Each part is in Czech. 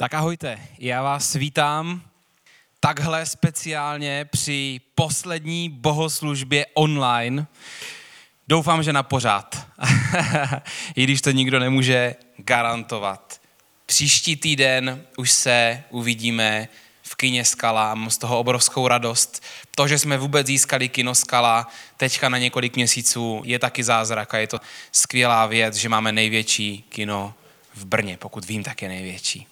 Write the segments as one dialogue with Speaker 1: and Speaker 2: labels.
Speaker 1: Tak ahojte, já vás vítám takhle speciálně při poslední bohoslužbě online. Doufám, že na pořád, i když to nikdo nemůže garantovat. Příští týden už se uvidíme v kině Skala. Mám z toho obrovskou radost. To, že jsme vůbec získali kino Skala teďka na několik měsíců, je taky zázrak a je to skvělá věc, že máme největší kino v Brně. Pokud vím, tak je největší.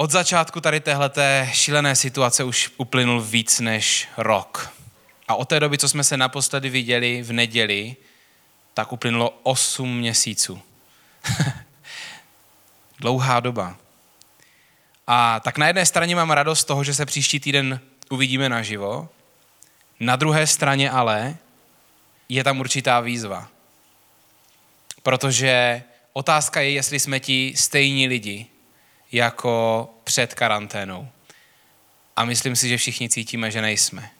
Speaker 1: Od začátku tady téhleté šílené situace už uplynul víc než rok. A od té doby, co jsme se naposledy viděli v neděli, tak uplynulo 8 měsíců. Dlouhá doba. A tak na jedné straně mám radost z toho, že se příští týden uvidíme naživo, na druhé straně ale je tam určitá výzva. Protože otázka je, jestli jsme ti stejní lidi, jako před karanténou. A myslím si, že všichni cítíme, že nejsme.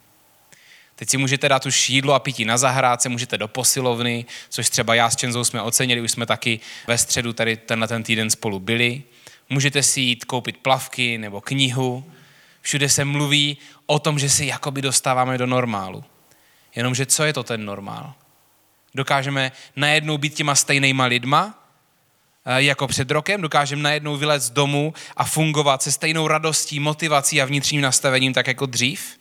Speaker 1: Teď si můžete dát už jídlo a pití na zahrádce, můžete do posilovny, což třeba já s Čenzou jsme ocenili, už jsme taky ve středu tady tenhle ten týden spolu byli. Můžete si jít koupit plavky nebo knihu. Všude se mluví o tom, že si jakoby dostáváme do normálu. Jenomže co je to ten normál? Dokážeme najednou být těma stejnýma lidma, jako před rokem, dokážeme najednou vylet z domu a fungovat se stejnou radostí, motivací a vnitřním nastavením tak jako dřív?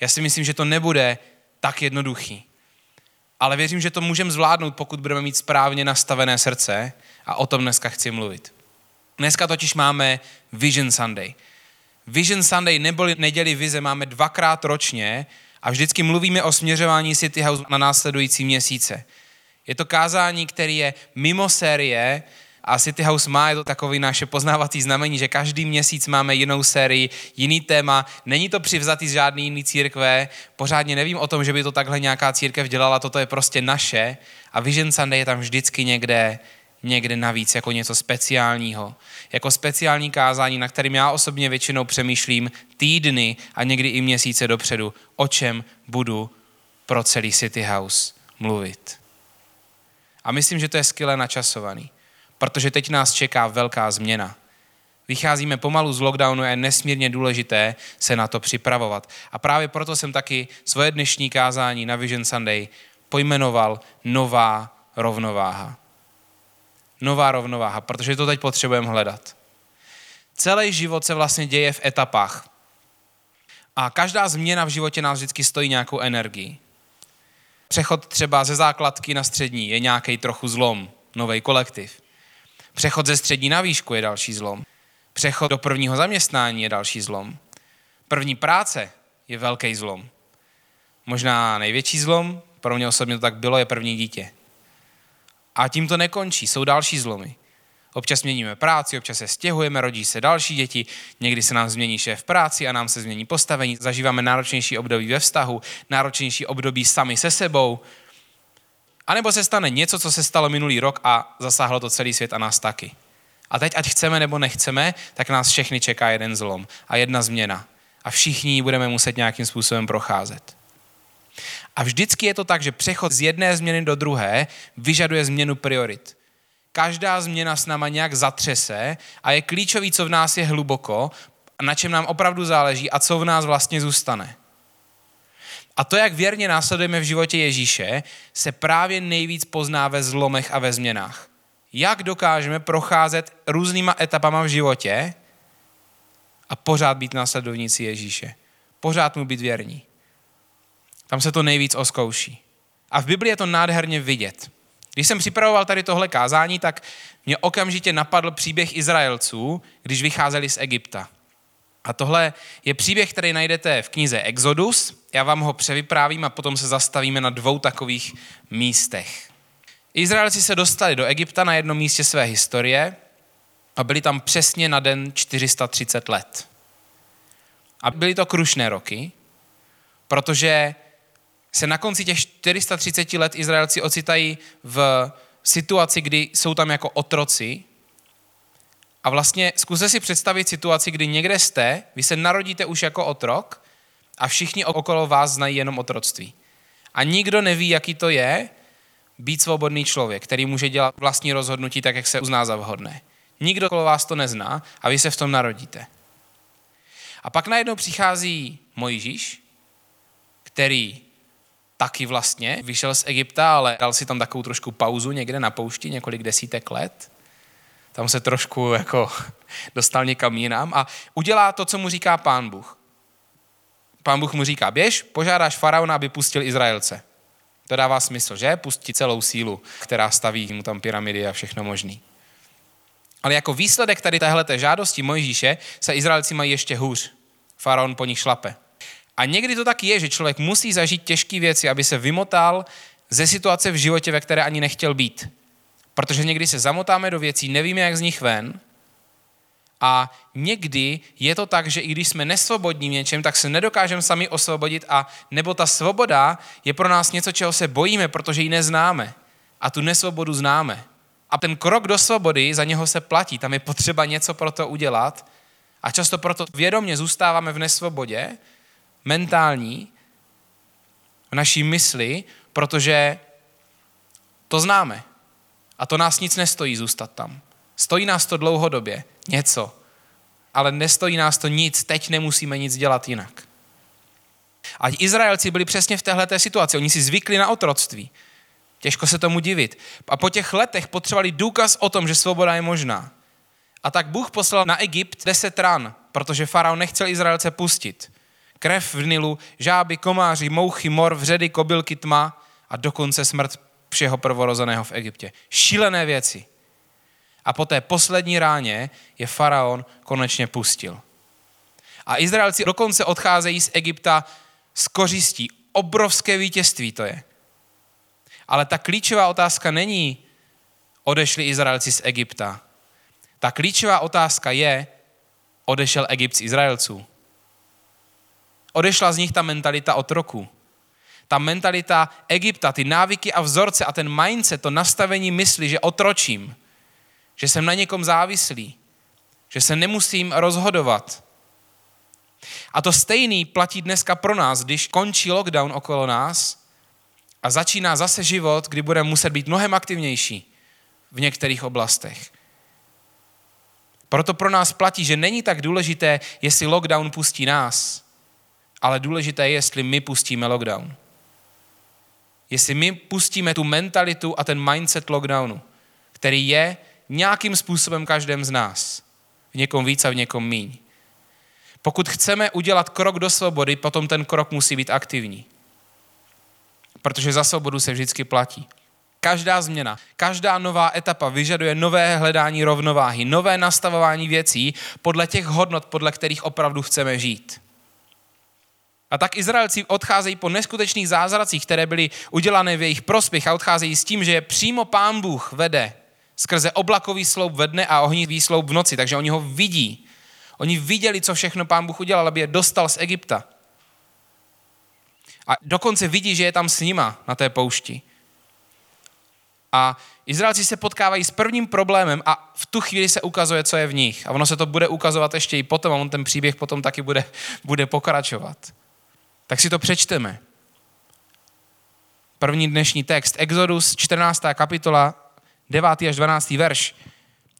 Speaker 1: Já si myslím, že to nebude tak jednoduchý. Ale věřím, že to můžeme zvládnout, pokud budeme mít správně nastavené srdce a o tom dneska chci mluvit. Dneska totiž máme Vision Sunday. Vision Sunday neboli neděli vize máme dvakrát ročně a vždycky mluvíme o směřování City House na následující měsíce. Je to kázání, který je mimo série a City House má je to takový naše poznávací znamení, že každý měsíc máme jinou sérii, jiný téma. Není to přivzatý z žádný jiný církve, pořádně nevím o tom, že by to takhle nějaká církev dělala, toto je prostě naše a Vision Sunday je tam vždycky někde, někde navíc, jako něco speciálního. Jako speciální kázání, na kterým já osobně většinou přemýšlím týdny a někdy i měsíce dopředu, o čem budu pro celý City House mluvit. A myslím, že to je skvěle načasovaný, protože teď nás čeká velká změna. Vycházíme pomalu z lockdownu a je nesmírně důležité se na to připravovat. A právě proto jsem taky svoje dnešní kázání na Vision Sunday pojmenoval Nová rovnováha. Nová rovnováha, protože to teď potřebujeme hledat. Celý život se vlastně děje v etapách. A každá změna v životě nás vždycky stojí nějakou energii. Přechod třeba ze základky na střední je nějaký trochu zlom, nový kolektiv. Přechod ze střední na výšku je další zlom. Přechod do prvního zaměstnání je další zlom. První práce je velký zlom. Možná největší zlom, pro mě osobně to tak bylo, je první dítě. A tím to nekončí, jsou další zlomy. Občas měníme práci, občas se stěhujeme, rodí se další děti, někdy se nám změní šéf práci a nám se změní postavení, zažíváme náročnější období ve vztahu, náročnější období sami se sebou. A nebo se stane něco, co se stalo minulý rok a zasáhlo to celý svět a nás taky. A teď, ať chceme nebo nechceme, tak nás všechny čeká jeden zlom a jedna změna. A všichni budeme muset nějakým způsobem procházet. A vždycky je to tak, že přechod z jedné změny do druhé vyžaduje změnu priorit každá změna s náma nějak zatřese a je klíčový, co v nás je hluboko, na čem nám opravdu záleží a co v nás vlastně zůstane. A to, jak věrně následujeme v životě Ježíše, se právě nejvíc pozná ve zlomech a ve změnách. Jak dokážeme procházet různýma etapama v životě a pořád být následovníci Ježíše. Pořád mu být věrní. Tam se to nejvíc oskouší. A v Biblii je to nádherně vidět. Když jsem připravoval tady tohle kázání, tak mě okamžitě napadl příběh Izraelců, když vycházeli z Egypta. A tohle je příběh, který najdete v knize Exodus. Já vám ho převyprávím a potom se zastavíme na dvou takových místech. Izraelci se dostali do Egypta na jednom místě své historie a byli tam přesně na den 430 let. A byly to krušné roky, protože se na konci těch 430 let Izraelci ocitají v situaci, kdy jsou tam jako otroci. A vlastně zkuste si představit situaci, kdy někde jste, vy se narodíte už jako otrok a všichni okolo vás znají jenom otroctví. A nikdo neví, jaký to je být svobodný člověk, který může dělat vlastní rozhodnutí tak, jak se uzná za vhodné. Nikdo kolo vás to nezná a vy se v tom narodíte. A pak najednou přichází Mojžíš, který taky vlastně vyšel z Egypta, ale dal si tam takovou trošku pauzu někde na poušti, několik desítek let. Tam se trošku jako dostal někam jinam a udělá to, co mu říká pán Bůh. Pán Bůh mu říká, běž, požádáš faraona, aby pustil Izraelce. To dává smysl, že? Pustit celou sílu, která staví mu tam pyramidy a všechno možný. Ale jako výsledek tady téhleté žádosti Mojžíše se Izraelci mají ještě hůř. Faraon po nich šlape. A někdy to tak je, že člověk musí zažít těžké věci, aby se vymotal ze situace v životě, ve které ani nechtěl být. Protože někdy se zamotáme do věcí, nevíme, jak z nich ven. A někdy je to tak, že i když jsme nesvobodní v něčem, tak se nedokážeme sami osvobodit a nebo ta svoboda je pro nás něco, čeho se bojíme, protože ji neznáme. A tu nesvobodu známe. A ten krok do svobody, za něho se platí. Tam je potřeba něco pro to udělat. A často proto vědomě zůstáváme v nesvobodě, mentální, v naší mysli, protože to známe. A to nás nic nestojí zůstat tam. Stojí nás to dlouhodobě, něco. Ale nestojí nás to nic, teď nemusíme nic dělat jinak. A Izraelci byli přesně v téhle situaci. Oni si zvykli na otroctví. Těžko se tomu divit. A po těch letech potřebovali důkaz o tom, že svoboda je možná. A tak Bůh poslal na Egypt deset ran, protože faraon nechtěl Izraelce pustit. Krev v Nilu, žáby, komáři, mouchy, mor, vředy, kobylky, tma a dokonce smrt všeho prvorozeného v Egyptě. Šílené věci. A po té poslední ráně je faraon konečně pustil. A Izraelci dokonce odcházejí z Egypta s kořistí. Obrovské vítězství to je. Ale ta klíčová otázka není, odešli Izraelci z Egypta. Ta klíčová otázka je, odešel Egypt z Izraelců. Odešla z nich ta mentalita otroku. Ta mentalita Egypta, ty návyky a vzorce a ten mindset, to nastavení mysli, že otročím, že jsem na někom závislý, že se nemusím rozhodovat. A to stejný platí dneska pro nás, když končí lockdown okolo nás a začíná zase život, kdy budeme muset být mnohem aktivnější v některých oblastech. Proto pro nás platí, že není tak důležité, jestli lockdown pustí nás, ale důležité je, jestli my pustíme lockdown. Jestli my pustíme tu mentalitu a ten mindset lockdownu, který je nějakým způsobem každém z nás. V někom víc a v někom míň. Pokud chceme udělat krok do svobody, potom ten krok musí být aktivní. Protože za svobodu se vždycky platí. Každá změna, každá nová etapa vyžaduje nové hledání rovnováhy, nové nastavování věcí podle těch hodnot, podle kterých opravdu chceme žít. A tak Izraelci odcházejí po neskutečných zázracích, které byly udělané v jejich prospěch a odcházejí s tím, že přímo pán Bůh vede skrze oblakový sloup ve dne a ohnivý sloup v noci, takže oni ho vidí. Oni viděli, co všechno pán Bůh udělal, aby je dostal z Egypta. A dokonce vidí, že je tam s nima na té poušti. A Izraelci se potkávají s prvním problémem a v tu chvíli se ukazuje, co je v nich. A ono se to bude ukazovat ještě i potom a on ten příběh potom taky bude, bude pokračovat. Tak si to přečteme. První dnešní text, Exodus 14. kapitola, 9. až 12. verš.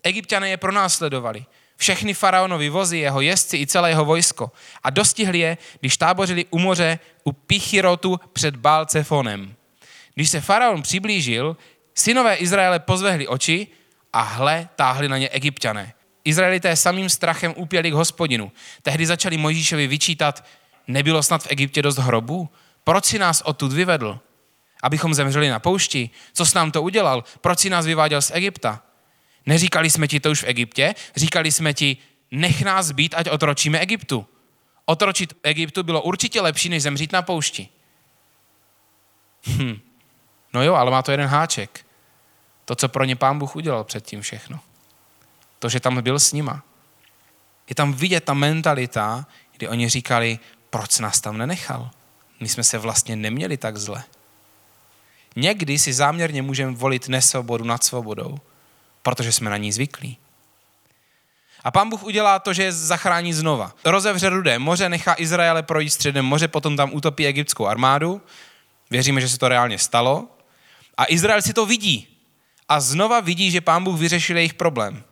Speaker 1: Egyptiané je pronásledovali. Všechny faraonovi vozy, jeho jezdci i celé jeho vojsko. A dostihli je, když tábořili u moře u Pichirotu před Bálcefonem. Když se faraon přiblížil, synové Izraele pozvehli oči a hle, táhli na ně egyptiané. Izraelité samým strachem upěli k hospodinu. Tehdy začali Mojžíšovi vyčítat, nebylo snad v Egyptě dost hrobů? Proč si nás odtud vyvedl? Abychom zemřeli na poušti? Co s nám to udělal? Proč si nás vyváděl z Egypta? Neříkali jsme ti to už v Egyptě? Říkali jsme ti, nech nás být, ať otročíme Egyptu. Otročit Egyptu bylo určitě lepší, než zemřít na poušti. Hm. No jo, ale má to jeden háček. To, co pro ně pán Bůh udělal předtím všechno. To, že tam byl s nima. Je tam vidět ta mentalita, kdy oni říkali, proč nás tam nenechal? My jsme se vlastně neměli tak zle. Někdy si záměrně můžeme volit nesvobodu nad svobodou, protože jsme na ní zvyklí. A pán Bůh udělá to, že je zachrání znova. Rozevře rudé moře, nechá Izraele projít středem moře, potom tam utopí egyptskou armádu. Věříme, že se to reálně stalo. A Izrael si to vidí. A znova vidí, že pán Bůh vyřešil jejich problém.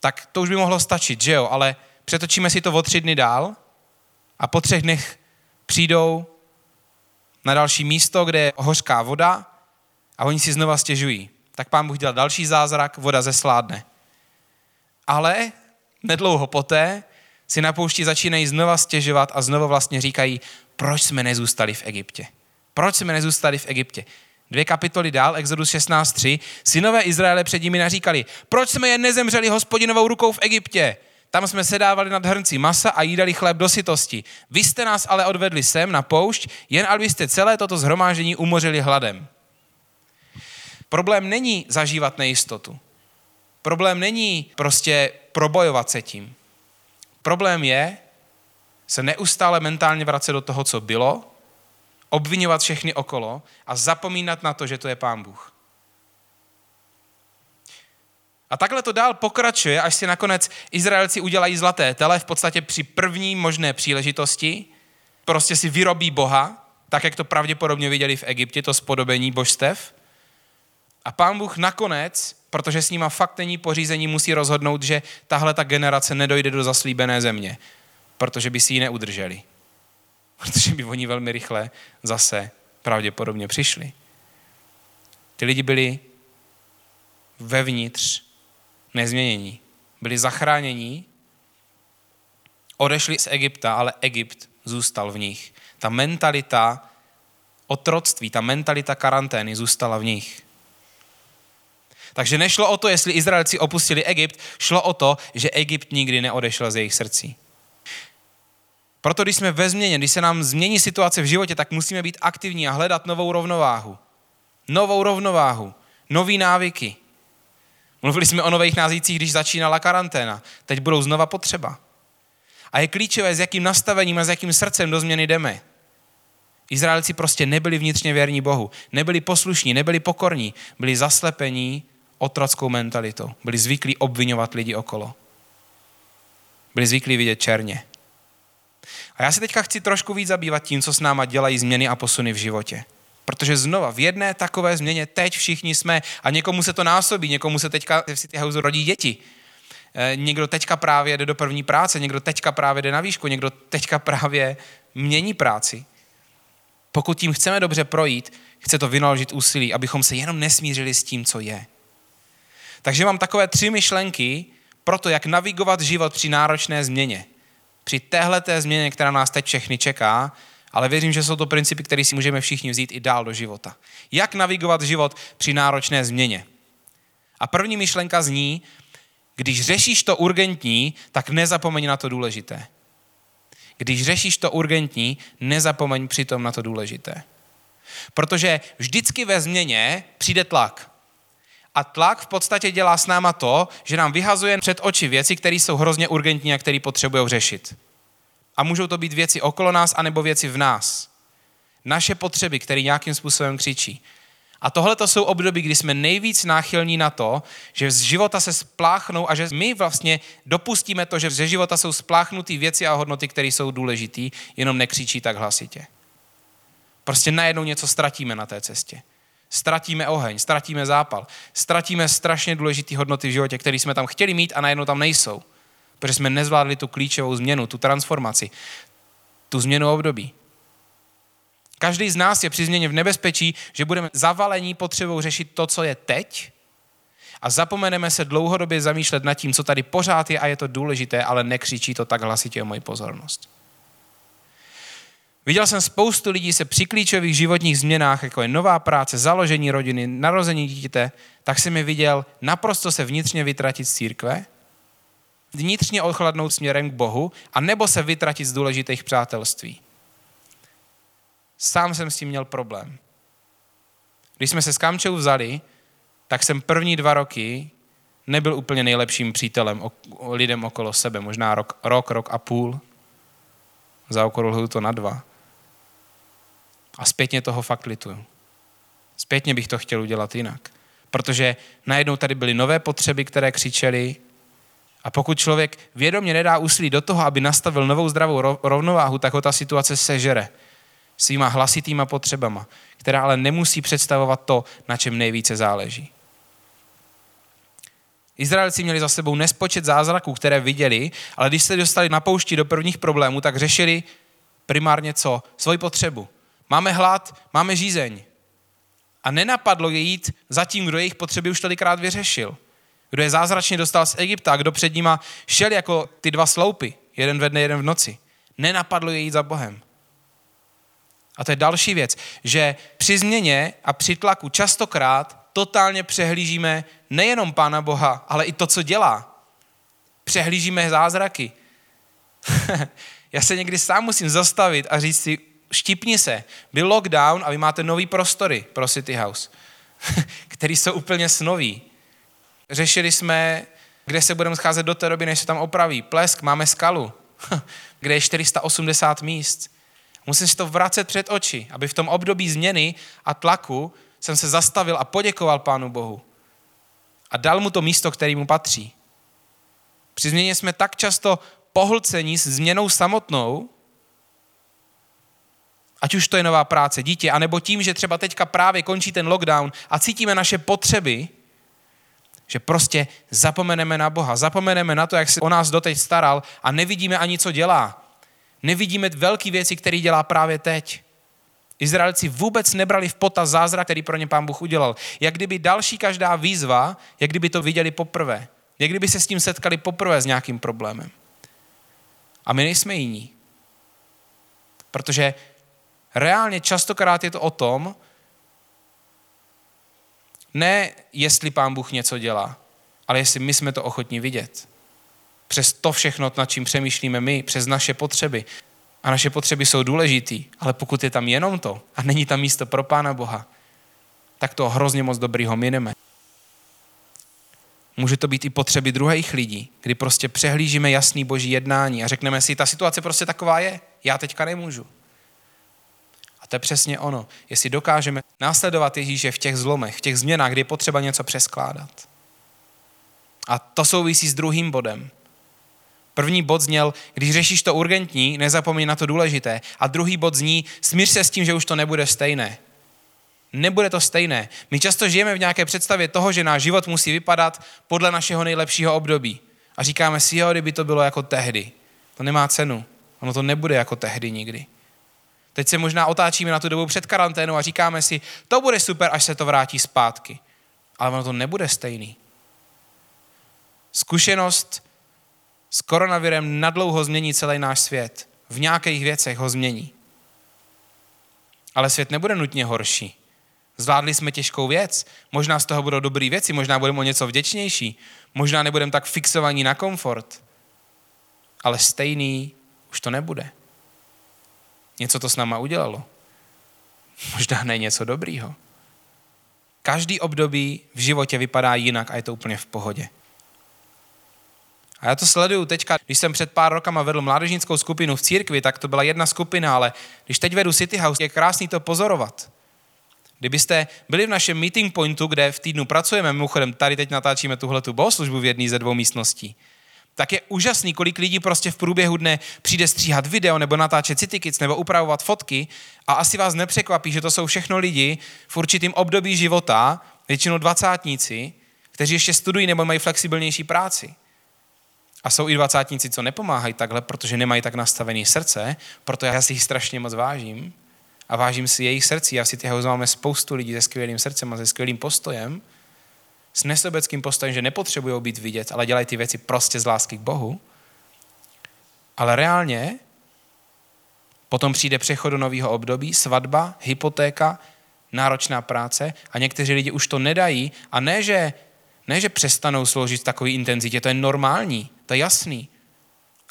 Speaker 1: tak to už by mohlo stačit, že jo? Ale přetočíme si to o tři dny dál a po třech dnech přijdou na další místo, kde je hořká voda a oni si znova stěžují. Tak pán Bůh dělal další zázrak, voda zesládne. Ale nedlouho poté si na poušti začínají znova stěžovat a znova vlastně říkají, proč jsme nezůstali v Egyptě. Proč jsme nezůstali v Egyptě? Dvě kapitoly dál, Exodus 16.3, synové Izraele před nimi naříkali, proč jsme jen nezemřeli hospodinovou rukou v Egyptě? Tam jsme sedávali nad hrncí masa a jídali chléb do sytosti. Vy jste nás ale odvedli sem na poušť, jen abyste celé toto zhromáždění umořili hladem. Problém není zažívat nejistotu. Problém není prostě probojovat se tím. Problém je se neustále mentálně vracet do toho, co bylo, obvinovat všechny okolo a zapomínat na to, že to je Pán Bůh. A takhle to dál pokračuje, až si nakonec Izraelci udělají zlaté tele v podstatě při první možné příležitosti. Prostě si vyrobí Boha, tak jak to pravděpodobně viděli v Egyptě, to spodobení božstev. A pán Bůh nakonec, protože s nima fakt není pořízení, musí rozhodnout, že tahle ta generace nedojde do zaslíbené země, protože by si ji neudrželi. Protože by oni velmi rychle zase pravděpodobně přišli. Ty lidi byli vevnitř nezměnění. Byli zachráněni, odešli z Egypta, ale Egypt zůstal v nich. Ta mentalita otroctví, ta mentalita karantény zůstala v nich. Takže nešlo o to, jestli Izraelci opustili Egypt, šlo o to, že Egypt nikdy neodešel z jejich srdcí. Proto když jsme ve změně, když se nám změní situace v životě, tak musíme být aktivní a hledat novou rovnováhu. Novou rovnováhu, nový návyky. Mluvili jsme o nových názících, když začínala karanténa. Teď budou znova potřeba. A je klíčové, s jakým nastavením a s jakým srdcem do změny jdeme. Izraelci prostě nebyli vnitřně věrní Bohu. Nebyli poslušní, nebyli pokorní. Byli zaslepení otrockou mentalitou. Byli zvyklí obvinovat lidi okolo. Byli zvyklí vidět černě. A já se teďka chci trošku víc zabývat tím, co s náma dělají změny a posuny v životě. Protože znova v jedné takové změně teď všichni jsme a někomu se to násobí, někomu se teďka v City House rodí děti. E, někdo teďka právě jde do první práce, někdo teďka právě jde na výšku, někdo teďka právě mění práci. Pokud tím chceme dobře projít, chce to vynaložit úsilí, abychom se jenom nesmířili s tím, co je. Takže mám takové tři myšlenky pro to, jak navigovat život při náročné změně. Při téhleté změně, která nás teď všechny čeká, ale věřím, že jsou to principy, které si můžeme všichni vzít i dál do života. Jak navigovat život při náročné změně? A první myšlenka zní, když řešíš to urgentní, tak nezapomeň na to důležité. Když řešíš to urgentní, nezapomeň přitom na to důležité. Protože vždycky ve změně přijde tlak. A tlak v podstatě dělá s náma to, že nám vyhazuje před oči věci, které jsou hrozně urgentní a které potřebují řešit. A můžou to být věci okolo nás, anebo věci v nás. Naše potřeby, které nějakým způsobem křičí. A tohle to jsou období, kdy jsme nejvíc náchylní na to, že z života se spláchnou a že my vlastně dopustíme to, že ze života jsou spláchnuté věci a hodnoty, které jsou důležité, jenom nekřičí tak hlasitě. Prostě najednou něco ztratíme na té cestě. Ztratíme oheň, ztratíme zápal, ztratíme strašně důležité hodnoty v životě, které jsme tam chtěli mít a najednou tam nejsou protože jsme nezvládli tu klíčovou změnu, tu transformaci, tu změnu období. Každý z nás je při změně v nebezpečí, že budeme zavalení potřebou řešit to, co je teď a zapomeneme se dlouhodobě zamýšlet nad tím, co tady pořád je a je to důležité, ale nekřičí to tak hlasitě o moji pozornost. Viděl jsem spoustu lidí se při klíčových životních změnách, jako je nová práce, založení rodiny, narození dítěte, tak jsem je viděl naprosto se vnitřně vytratit z církve vnitřně ochladnout směrem k Bohu a nebo se vytratit z důležitých přátelství. Sám jsem s tím měl problém. Když jsme se s Kamčou vzali, tak jsem první dva roky nebyl úplně nejlepším přítelem o, o lidem okolo sebe. Možná rok, rok, rok a půl. Zaokrouhluju to na dva. A zpětně toho fakt lituju. Zpětně bych to chtěl udělat jinak. Protože najednou tady byly nové potřeby, které křičely, a pokud člověk vědomě nedá úsilí do toho, aby nastavil novou zdravou rovnováhu, tak ho ta situace sežere svýma hlasitýma potřebama, která ale nemusí představovat to, na čem nejvíce záleží. Izraelci měli za sebou nespočet zázraků, které viděli, ale když se dostali na poušti do prvních problémů, tak řešili primárně co? Svoji potřebu. Máme hlad, máme žízeň. A nenapadlo je jít za tím, kdo jejich potřeby už tolikrát vyřešil. Kdo je zázračně dostal z Egypta, kdo před nima šel jako ty dva sloupy, jeden ve dne, jeden v noci. Nenapadlo je jít za Bohem. A to je další věc, že při změně a při tlaku častokrát totálně přehlížíme nejenom Pána Boha, ale i to, co dělá. Přehlížíme zázraky. Já se někdy sám musím zastavit a říct si, štipni se, byl lockdown a vy máte nový prostory pro City House, který jsou úplně snoví. Řešili jsme, kde se budeme scházet do té doby, než se tam opraví. Plesk, máme skalu, kde je 480 míst. Musím si to vracet před oči, aby v tom období změny a tlaku jsem se zastavil a poděkoval Pánu Bohu. A dal mu to místo, který mu patří. Při změně jsme tak často pohlcení s změnou samotnou, ať už to je nová práce, dítě, anebo tím, že třeba teďka právě končí ten lockdown a cítíme naše potřeby, že prostě zapomeneme na Boha, zapomeneme na to, jak se o nás doteď staral a nevidíme ani, co dělá. Nevidíme velké věci, které dělá právě teď. Izraelci vůbec nebrali v potaz zázrak, který pro ně pán Bůh udělal. Jak kdyby další každá výzva, jak kdyby to viděli poprvé. Jak kdyby se s tím setkali poprvé s nějakým problémem. A my nejsme jiní. Protože reálně častokrát je to o tom, ne jestli pán Bůh něco dělá, ale jestli my jsme to ochotní vidět. Přes to všechno, nad čím přemýšlíme my, přes naše potřeby. A naše potřeby jsou důležitý, ale pokud je tam jenom to a není tam místo pro Pána Boha, tak to hrozně moc dobrýho mineme. Může to být i potřeby druhých lidí, kdy prostě přehlížíme jasný boží jednání a řekneme si, ta situace prostě taková je, já teďka nemůžu. To je přesně ono, jestli dokážeme následovat Ježíše v těch zlomech, v těch změnách, kdy je potřeba něco přeskládat. A to souvisí s druhým bodem. První bod zněl, když řešíš to urgentní, nezapomeň na to důležité. A druhý bod zní, smíř se s tím, že už to nebude stejné. Nebude to stejné. My často žijeme v nějaké představě toho, že náš život musí vypadat podle našeho nejlepšího období. A říkáme si, jo, kdyby to bylo jako tehdy. To nemá cenu. Ono to nebude jako tehdy nikdy. Teď se možná otáčíme na tu dobu před karanténou a říkáme si, to bude super, až se to vrátí zpátky. Ale ono to nebude stejný. Zkušenost s koronavirem nadlouho změní celý náš svět. V nějakých věcech ho změní. Ale svět nebude nutně horší. Zvládli jsme těžkou věc, možná z toho budou dobré věci, možná budeme o něco vděčnější, možná nebudeme tak fixovaní na komfort, ale stejný už to nebude. Něco to s náma udělalo. Možná ne něco dobrýho. Každý období v životě vypadá jinak a je to úplně v pohodě. A já to sleduju teďka, když jsem před pár rokama vedl mládežnickou skupinu v církvi, tak to byla jedna skupina, ale když teď vedu City House, je krásný to pozorovat. Kdybyste byli v našem meeting pointu, kde v týdnu pracujeme, mimochodem tady teď natáčíme tuhle tu bohoslužbu v jedné ze dvou místností, tak je úžasný, kolik lidí prostě v průběhu dne přijde stříhat video nebo natáčet citykic nebo upravovat fotky a asi vás nepřekvapí, že to jsou všechno lidi v určitým období života, většinou dvacátníci, kteří ještě studují nebo mají flexibilnější práci. A jsou i dvacátníci, co nepomáhají takhle, protože nemají tak nastavený srdce, proto já si jich strašně moc vážím a vážím si jejich srdcí. Já si ty máme spoustu lidí se skvělým srdcem a se skvělým postojem, s nesobeckým postojem, že nepotřebují být vidět, ale dělají ty věci prostě z lásky k Bohu. Ale reálně potom přijde přechod do nového období, svatba, hypotéka, náročná práce a někteří lidi už to nedají a ne, že, ne, že přestanou sloužit v takové intenzitě, to je normální, to je jasný,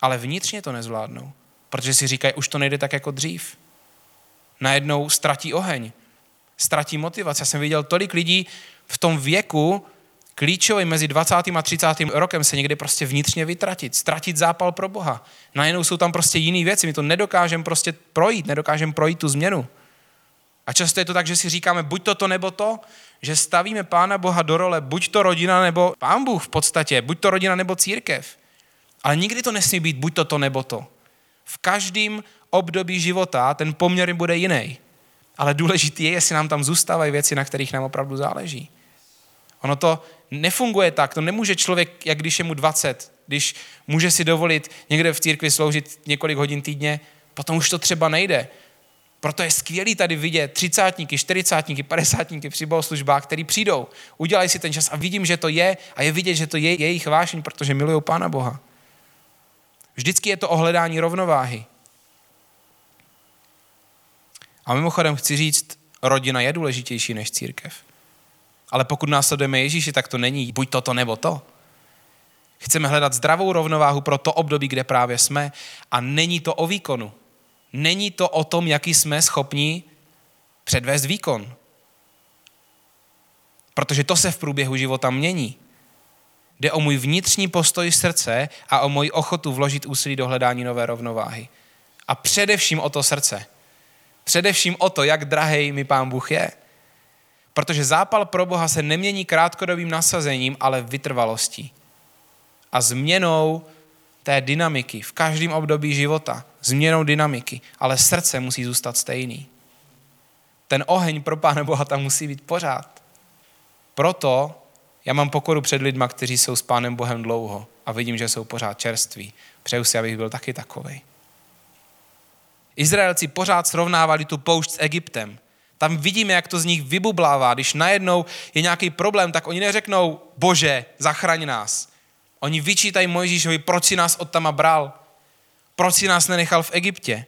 Speaker 1: ale vnitřně to nezvládnou, protože si říkají, už to nejde tak jako dřív. Najednou ztratí oheň, ztratí motivaci. Já jsem viděl tolik lidí v tom věku, klíčový mezi 20. a 30. rokem se někdy prostě vnitřně vytratit, ztratit zápal pro Boha. Najednou jsou tam prostě jiné věci, my to nedokážeme prostě projít, nedokážeme projít tu změnu. A často je to tak, že si říkáme buď to, to nebo to, že stavíme Pána Boha do role, buď to rodina nebo Pán Bůh v podstatě, buď to rodina nebo církev. Ale nikdy to nesmí být buď to, to nebo to. V každém období života ten poměr bude jiný. Ale důležitý je, jestli nám tam zůstávají věci, na kterých nám opravdu záleží. Ono to nefunguje tak, to nemůže člověk, jak když je mu 20, když může si dovolit někde v církvi sloužit několik hodin týdně, potom už to třeba nejde. Proto je skvělý tady vidět třicátníky, čtyřicátníky, padesátníky při bohoslužbách, který přijdou, udělají si ten čas a vidím, že to je a je vidět, že to je jejich vášeň, protože milují Pána Boha. Vždycky je to ohledání rovnováhy. A mimochodem chci říct, rodina je důležitější než církev. Ale pokud následujeme Ježíši, tak to není buď toto nebo to. Chceme hledat zdravou rovnováhu pro to období, kde právě jsme a není to o výkonu. Není to o tom, jaký jsme schopni předvést výkon. Protože to se v průběhu života mění. Jde o můj vnitřní postoj srdce a o moji ochotu vložit úsilí do hledání nové rovnováhy. A především o to srdce. Především o to, jak drahý mi Pán Bůh je. Protože zápal pro Boha se nemění krátkodobým nasazením, ale vytrvalostí. A změnou té dynamiky v každém období života. Změnou dynamiky. Ale srdce musí zůstat stejný. Ten oheň pro Pána Boha tam musí být pořád. Proto já mám pokoru před lidma, kteří jsou s Pánem Bohem dlouho a vidím, že jsou pořád čerství. Přeju si, abych byl taky takový. Izraelci pořád srovnávali tu poušť s Egyptem. Tam vidíme, jak to z nich vybublává. Když najednou je nějaký problém, tak oni neřeknou, bože, zachraň nás. Oni vyčítají Mojžíšovi, proč si nás od tam bral. Proč si nás nenechal v Egyptě.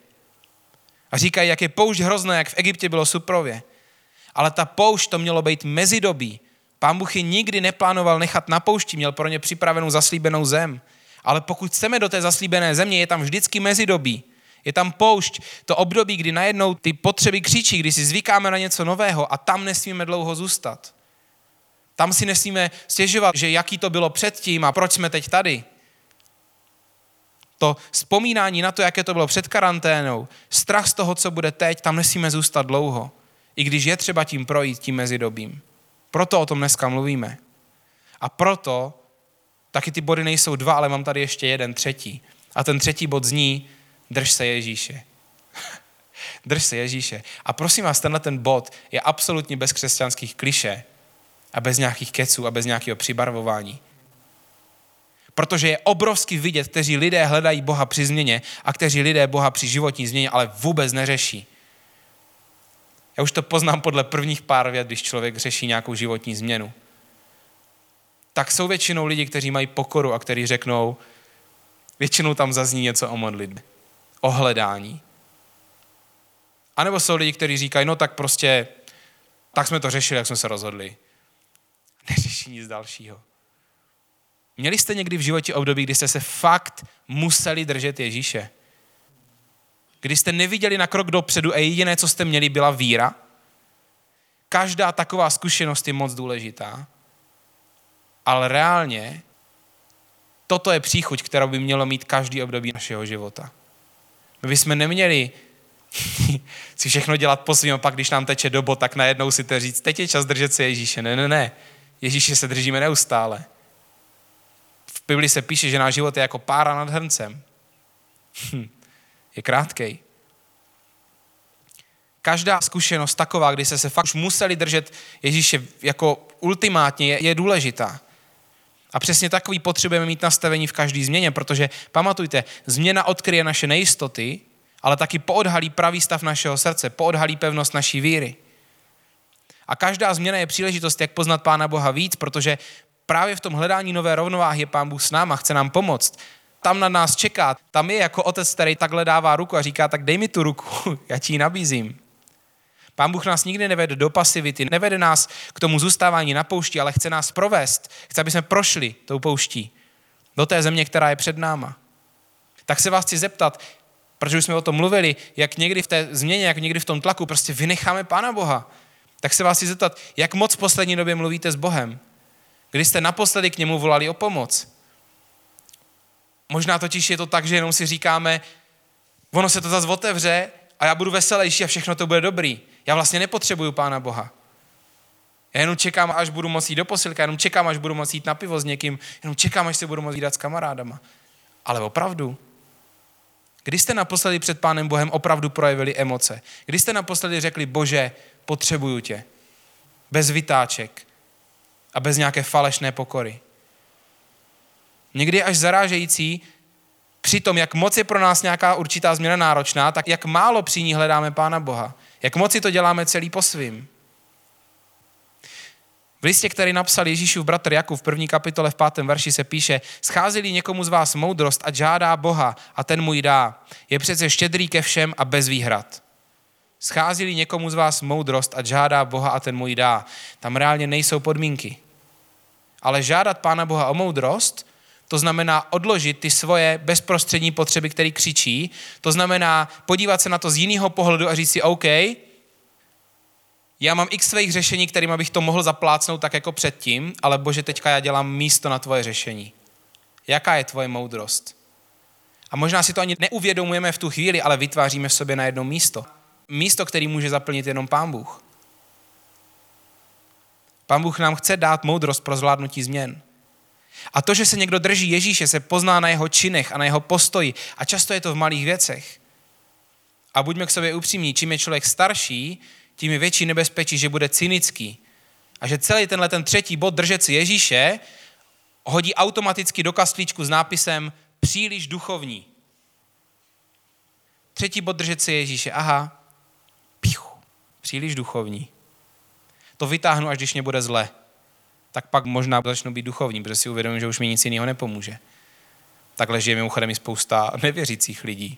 Speaker 1: A říkají, jak je poušť hrozné, jak v Egyptě bylo suprově. Ale ta poušť to mělo být mezidobí. Pán je nikdy neplánoval nechat na poušti, měl pro ně připravenou zaslíbenou zem. Ale pokud chceme do té zaslíbené země, je tam vždycky mezidobí. Je tam poušť, to období, kdy najednou ty potřeby křičí, kdy si zvykáme na něco nového a tam nesmíme dlouho zůstat. Tam si nesmíme stěžovat, že jaký to bylo předtím a proč jsme teď tady. To vzpomínání na to, jaké to bylo před karanténou, strach z toho, co bude teď, tam nesmíme zůstat dlouho. I když je třeba tím projít, tím mezidobím. Proto o tom dneska mluvíme. A proto taky ty body nejsou dva, ale mám tady ještě jeden třetí. A ten třetí bod zní, drž se Ježíše. drž se Ježíše. A prosím vás, tenhle ten bod je absolutně bez křesťanských kliše a bez nějakých keců a bez nějakého přibarvování. Protože je obrovsky vidět, kteří lidé hledají Boha při změně a kteří lidé Boha při životní změně, ale vůbec neřeší. Já už to poznám podle prvních pár vět, když člověk řeší nějakou životní změnu. Tak jsou většinou lidi, kteří mají pokoru a kteří řeknou, většinou tam zazní něco o modlitbě, o hledání. A nebo jsou lidi, kteří říkají, no tak prostě, tak jsme to řešili, jak jsme se rozhodli. Neřeší nic dalšího. Měli jste někdy v životě období, kdy jste se fakt museli držet Ježíše? Kdy jste neviděli na krok dopředu a jediné, co jste měli, byla víra? Každá taková zkušenost je moc důležitá. Ale reálně toto je příchuť, kterou by mělo mít každý období našeho života. My bychom neměli si všechno dělat po svým pak, když nám teče dobo, tak najednou si to říct, teď je čas držet se Ježíše. Ne, ne, ne. Ježíše se držíme neustále. V Bibli se píše, že náš život je jako pára nad hrncem. Hm je krátkej. Každá zkušenost taková, kdy se se fakt už museli držet Ježíše jako ultimátně, je, je důležitá. A přesně takový potřebujeme mít nastavení v každé změně, protože pamatujte, změna odkryje naše nejistoty, ale taky poodhalí pravý stav našeho srdce, poodhalí pevnost naší víry. A každá změna je příležitost, jak poznat Pána Boha víc, protože právě v tom hledání nové rovnováhy je Pán Bůh s náma, chce nám pomoct tam na nás čeká. Tam je jako otec, který takhle dává ruku a říká, tak dej mi tu ruku, já ti ji nabízím. Pán Bůh nás nikdy nevede do pasivity, nevede nás k tomu zůstávání na poušti, ale chce nás provést. Chce, aby jsme prošli tou pouští do té země, která je před náma. Tak se vás chci zeptat, protože už jsme o tom mluvili, jak někdy v té změně, jak někdy v tom tlaku prostě vynecháme Pána Boha. Tak se vás chci zeptat, jak moc v poslední době mluvíte s Bohem? Kdy jste naposledy k němu volali o pomoc? Možná totiž je to tak, že jenom si říkáme, ono se to zase otevře a já budu veselější a všechno to bude dobrý. Já vlastně nepotřebuju Pána Boha. Já jenom čekám, až budu moct jít do posilka, jenom čekám, až budu moct jít na pivo s někým, jenom čekám, až se budu moct jít s kamarádama. Ale opravdu, kdy jste naposledy před Pánem Bohem opravdu projevili emoce? Kdy jste naposledy řekli, bože, potřebuju tě? Bez vytáček. a bez nějaké falešné pokory. Někdy až zarážející při tom, jak moc je pro nás nějaká určitá změna náročná, tak jak málo při ní hledáme Pána Boha. Jak moc si to děláme celý po svým. V listě, který napsal Ježíšův bratr Jakub v první kapitole v pátém verši se píše, schází někomu z vás moudrost a žádá Boha a ten mu ji dá. Je přece štědrý ke všem a bez výhrad. schází někomu z vás moudrost a žádá Boha a ten mu ji dá. Tam reálně nejsou podmínky. Ale žádat Pána Boha o moudrost, to znamená odložit ty svoje bezprostřední potřeby, které křičí, to znamená podívat se na to z jiného pohledu a říct si, OK, já mám x svých řešení, kterým bych to mohl zaplácnout tak jako předtím, ale bože, teďka já dělám místo na tvoje řešení. Jaká je tvoje moudrost? A možná si to ani neuvědomujeme v tu chvíli, ale vytváříme v sobě na jedno místo. Místo, který může zaplnit jenom Pán Bůh. Pán Bůh nám chce dát moudrost pro zvládnutí změn. A to, že se někdo drží Ježíše, se pozná na jeho činech a na jeho postoji. A často je to v malých věcech. A buďme k sobě upřímní, čím je člověk starší, tím je větší nebezpečí, že bude cynický. A že celý tenhle ten třetí bod držet si Ježíše hodí automaticky do kastlíčku s nápisem příliš duchovní. Třetí bod držet si Ježíše. Aha, pichu, příliš duchovní. To vytáhnu, až když mě bude zle. Tak pak možná začnu být duchovní, protože si uvědomím, že už mi nic jiného nepomůže. Takhle žije mimochodem i spousta nevěřících lidí.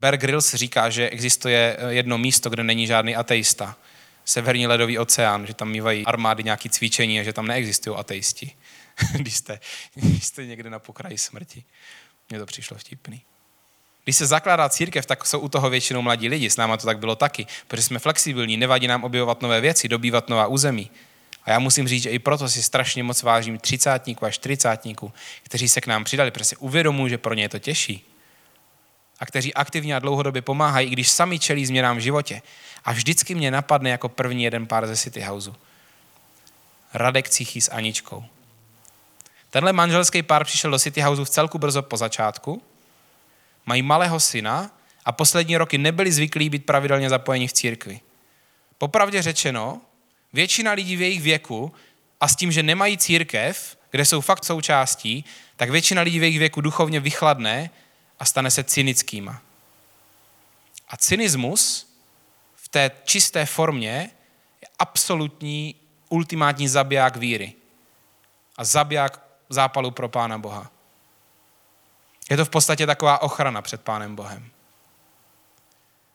Speaker 1: Bear Grylls říká, že existuje eh, jedno místo, kde není žádný ateista. Severní ledový oceán, že tam mývají armády nějaké cvičení a že tam neexistují ateisti, když, jste, když jste někde na pokraji smrti. Mně to přišlo vtipný. Když se zakládá církev, tak jsou u toho většinou mladí lidi. S náma to tak bylo taky, protože jsme flexibilní, nevadí nám objevovat nové věci, dobývat nová území. A já musím říct, že i proto si strašně moc vážím třicátníků a čtyřicátníků, kteří se k nám přidali, protože si uvědomují, že pro ně je to těžší a kteří aktivně a dlouhodobě pomáhají, i když sami čelí změnám v životě. A vždycky mě napadne jako první jeden pár ze City Houseu. Radek Cichy s Aničkou. Tenhle manželský pár přišel do City Houseu v celku brzo po začátku, mají malého syna a poslední roky nebyli zvyklí být pravidelně zapojeni v církvi. Popravdě řečeno, většina lidí v jejich věku a s tím, že nemají církev, kde jsou fakt součástí, tak většina lidí v jejich věku duchovně vychladne a stane se cynickýma. A cynismus v té čisté formě je absolutní ultimátní zabiják víry. A zabiják zápalu pro Pána Boha. Je to v podstatě taková ochrana před Pánem Bohem.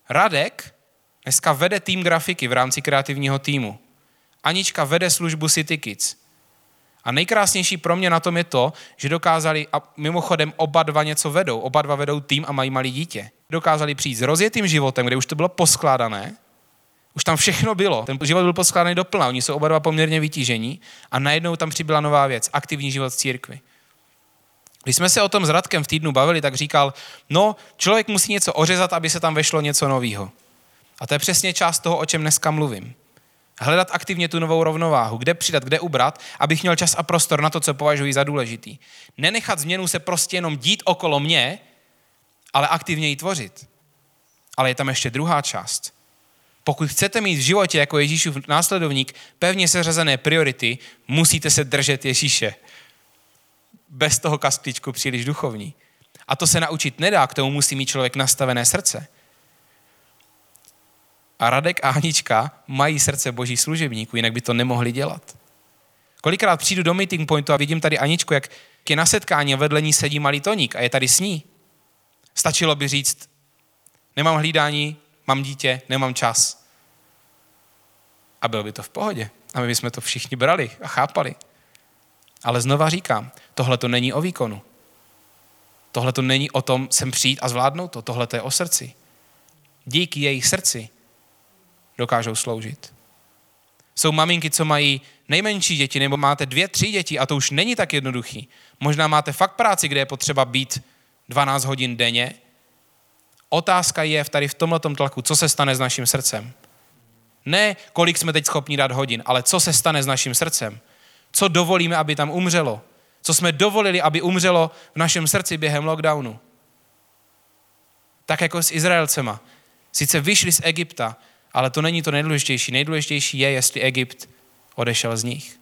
Speaker 1: Radek dneska vede tým grafiky v rámci kreativního týmu. Anička vede službu City Kids. A nejkrásnější pro mě na tom je to, že dokázali, a mimochodem oba dva něco vedou, oba dva vedou tým a mají malý dítě. Dokázali přijít s rozjetým životem, kde už to bylo poskládané, už tam všechno bylo, ten život byl poskládaný do plna, oni jsou oba dva poměrně vytížení a najednou tam přibyla nová věc, aktivní život v církvi. Když jsme se o tom s Radkem v týdnu bavili, tak říkal, no, člověk musí něco ořezat, aby se tam vešlo něco nového. A to je přesně část toho, o čem dneska mluvím. Hledat aktivně tu novou rovnováhu, kde přidat, kde ubrat, abych měl čas a prostor na to, co považuji za důležitý. Nenechat změnu se prostě jenom dít okolo mě, ale aktivně ji tvořit. Ale je tam ještě druhá část. Pokud chcete mít v životě jako Ježíšův následovník pevně seřazené priority, musíte se držet Ježíše. Bez toho kastlíčku příliš duchovní. A to se naučit nedá, k tomu musí mít člověk nastavené srdce. A Radek a Anička mají srdce boží služebníků, jinak by to nemohli dělat. Kolikrát přijdu do meeting pointu a vidím tady Aničku, jak je na setkání a vedle ní sedí malý Toník a je tady s ní. Stačilo by říct, nemám hlídání, mám dítě, nemám čas. A bylo by to v pohodě. A my bychom to všichni brali a chápali. Ale znova říkám, tohle to není o výkonu. Tohle to není o tom sem přijít a zvládnout to. Tohle to je o srdci. Díky jejich srdci dokážou sloužit. Jsou maminky, co mají nejmenší děti, nebo máte dvě, tři děti a to už není tak jednoduchý. Možná máte fakt práci, kde je potřeba být 12 hodin denně. Otázka je v tady v tomhle tlaku, co se stane s naším srdcem. Ne, kolik jsme teď schopni dát hodin, ale co se stane s naším srdcem. Co dovolíme, aby tam umřelo. Co jsme dovolili, aby umřelo v našem srdci během lockdownu. Tak jako s Izraelcema. Sice vyšli z Egypta, ale to není to nejdůležitější. Nejdůležitější je, jestli Egypt odešel z nich.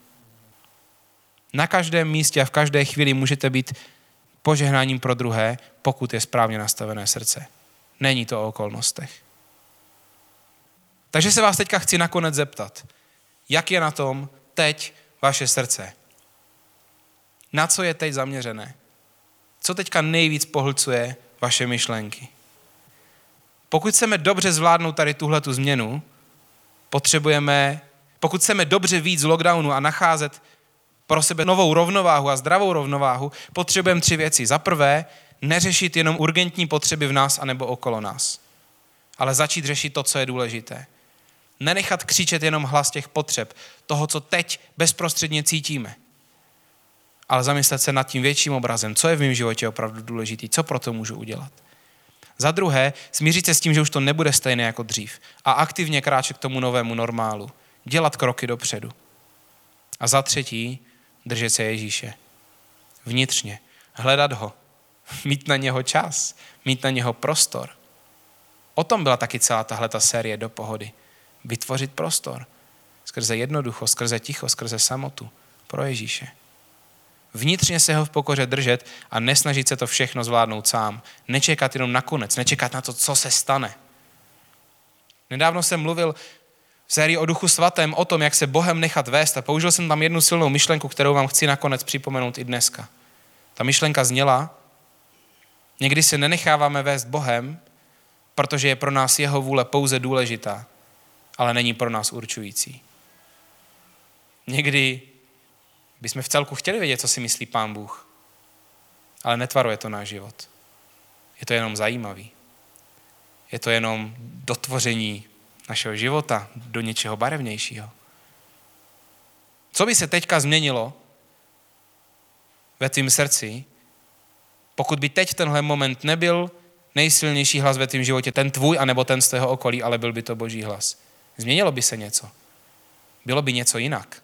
Speaker 1: Na každém místě a v každé chvíli můžete být požehnáním pro druhé, pokud je správně nastavené srdce. Není to o okolnostech. Takže se vás teďka chci nakonec zeptat, jak je na tom teď vaše srdce? Na co je teď zaměřené? Co teďka nejvíc pohlcuje vaše myšlenky? Pokud chceme dobře zvládnout tady tuhle tu změnu, potřebujeme, pokud chceme dobře víc z lockdownu a nacházet pro sebe novou rovnováhu a zdravou rovnováhu, potřebujeme tři věci. Za prvé, neřešit jenom urgentní potřeby v nás anebo okolo nás, ale začít řešit to, co je důležité. Nenechat křičet jenom hlas těch potřeb, toho, co teď bezprostředně cítíme, ale zamyslet se nad tím větším obrazem, co je v mém životě opravdu důležitý, co pro to můžu udělat. Za druhé, smířit se s tím, že už to nebude stejné jako dřív a aktivně kráčet k tomu novému normálu. Dělat kroky dopředu. A za třetí, držet se Ježíše. Vnitřně. Hledat ho. Mít na něho čas. Mít na něho prostor. O tom byla taky celá tahle ta série do pohody. Vytvořit prostor. Skrze jednoducho, skrze ticho, skrze samotu. Pro Ježíše. Vnitřně se ho v pokoře držet a nesnažit se to všechno zvládnout sám. Nečekat jenom na konec, nečekat na to, co se stane. Nedávno jsem mluvil v sérii o duchu svatém o tom, jak se Bohem nechat vést a použil jsem tam jednu silnou myšlenku, kterou vám chci nakonec připomenout i dneska. Ta myšlenka zněla, někdy se nenecháváme vést Bohem, protože je pro nás jeho vůle pouze důležitá, ale není pro nás určující. Někdy bychom v celku chtěli vědět, co si myslí Pán Bůh, ale netvaruje to náš život. Je to jenom zajímavý. Je to jenom dotvoření našeho života do něčeho barevnějšího. Co by se teďka změnilo ve tvém srdci, pokud by teď tenhle moment nebyl nejsilnější hlas ve tvém životě, ten tvůj, anebo ten z tvého okolí, ale byl by to boží hlas. Změnilo by se něco. Bylo by něco jinak.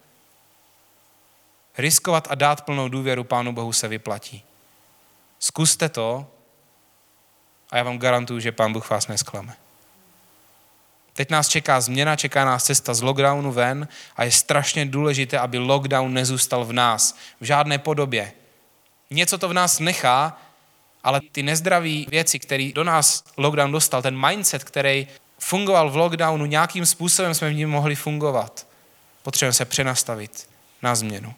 Speaker 1: Riskovat a dát plnou důvěru Pánu Bohu se vyplatí. Zkuste to a já vám garantuju, že Pán Bůh vás nesklame. Teď nás čeká změna, čeká nás cesta z lockdownu ven a je strašně důležité, aby lockdown nezůstal v nás, v žádné podobě. Něco to v nás nechá, ale ty nezdravé věci, které do nás lockdown dostal, ten mindset, který fungoval v lockdownu, nějakým způsobem jsme v něm mohli fungovat. Potřebujeme se přenastavit na změnu.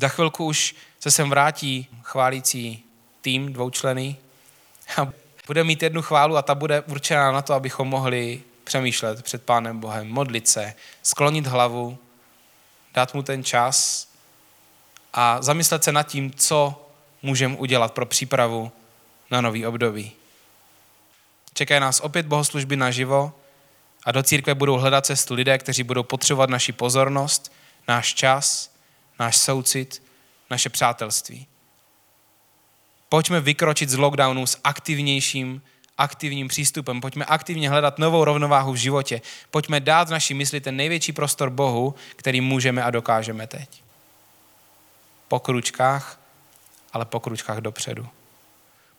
Speaker 1: Za chvilku už se sem vrátí chválící tým dvoučlený a bude mít jednu chválu a ta bude určená na to, abychom mohli přemýšlet před Pánem Bohem, modlit se, sklonit hlavu, dát mu ten čas a zamyslet se nad tím, co můžeme udělat pro přípravu na nový období. Čekají nás opět bohoslužby naživo a do církve budou hledat cestu lidé, kteří budou potřebovat naši pozornost, náš čas, náš soucit, naše přátelství. Pojďme vykročit z lockdownu s aktivnějším aktivním přístupem. Pojďme aktivně hledat novou rovnováhu v životě. Pojďme dát v naší mysli ten největší prostor Bohu, který můžeme a dokážeme teď. Po kručkách, ale po kručkách dopředu.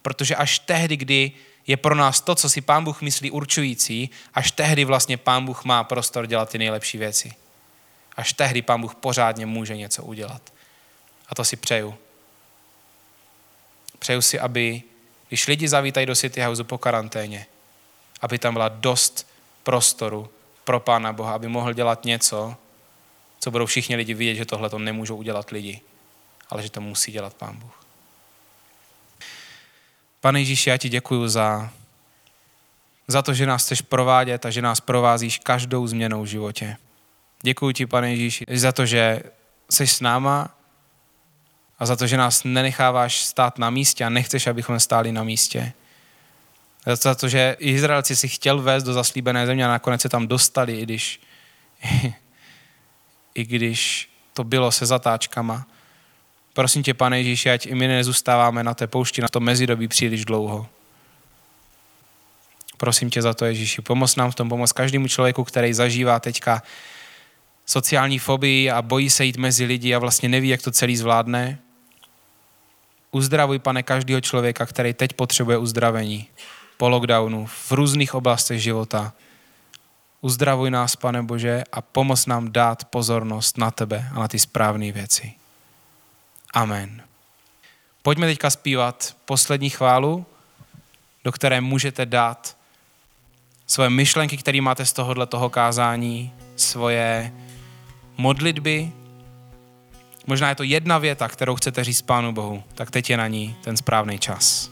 Speaker 1: Protože až tehdy, kdy je pro nás to, co si Pán Bůh myslí určující, až tehdy vlastně Pán Bůh má prostor dělat ty nejlepší věci. Až tehdy Pán Bůh pořádně může něco udělat. A to si přeju. Přeju si, aby když lidi zavítají do City House po karanténě, aby tam byla dost prostoru pro Pána Boha, aby mohl dělat něco, co budou všichni lidi vidět, že tohle to nemůžou udělat lidi, ale že to musí dělat Pán Bůh. Pane Ježíši, já ti děkuji za, za to, že nás chceš provádět a že nás provázíš každou změnou v životě. Děkuji ti, pane Ježíši, za to, že jsi s náma a za to, že nás nenecháváš stát na místě a nechceš, abychom stáli na místě. Za to, že Izraelci si chtěl vést do zaslíbené země a nakonec se tam dostali, i když, i když to bylo se zatáčkama. Prosím tě, pane Ježíši, ať i my nezůstáváme na té poušti, na to mezidobí příliš dlouho. Prosím tě za to, Ježíši, pomoz nám v tom, pomoz každému člověku, který zažívá teďka sociální fobii a bojí se jít mezi lidi a vlastně neví, jak to celý zvládne. Uzdravuj, pane, každého člověka, který teď potřebuje uzdravení po lockdownu v různých oblastech života. Uzdravuj nás, pane Bože, a pomoz nám dát pozornost na tebe a na ty správné věci. Amen. Pojďme teďka zpívat poslední chválu, do které můžete dát svoje myšlenky, které máte z tohohle toho kázání, svoje modlitby. Možná je to jedna věta, kterou chcete říct Pánu Bohu, tak teď je na ní ten správný čas.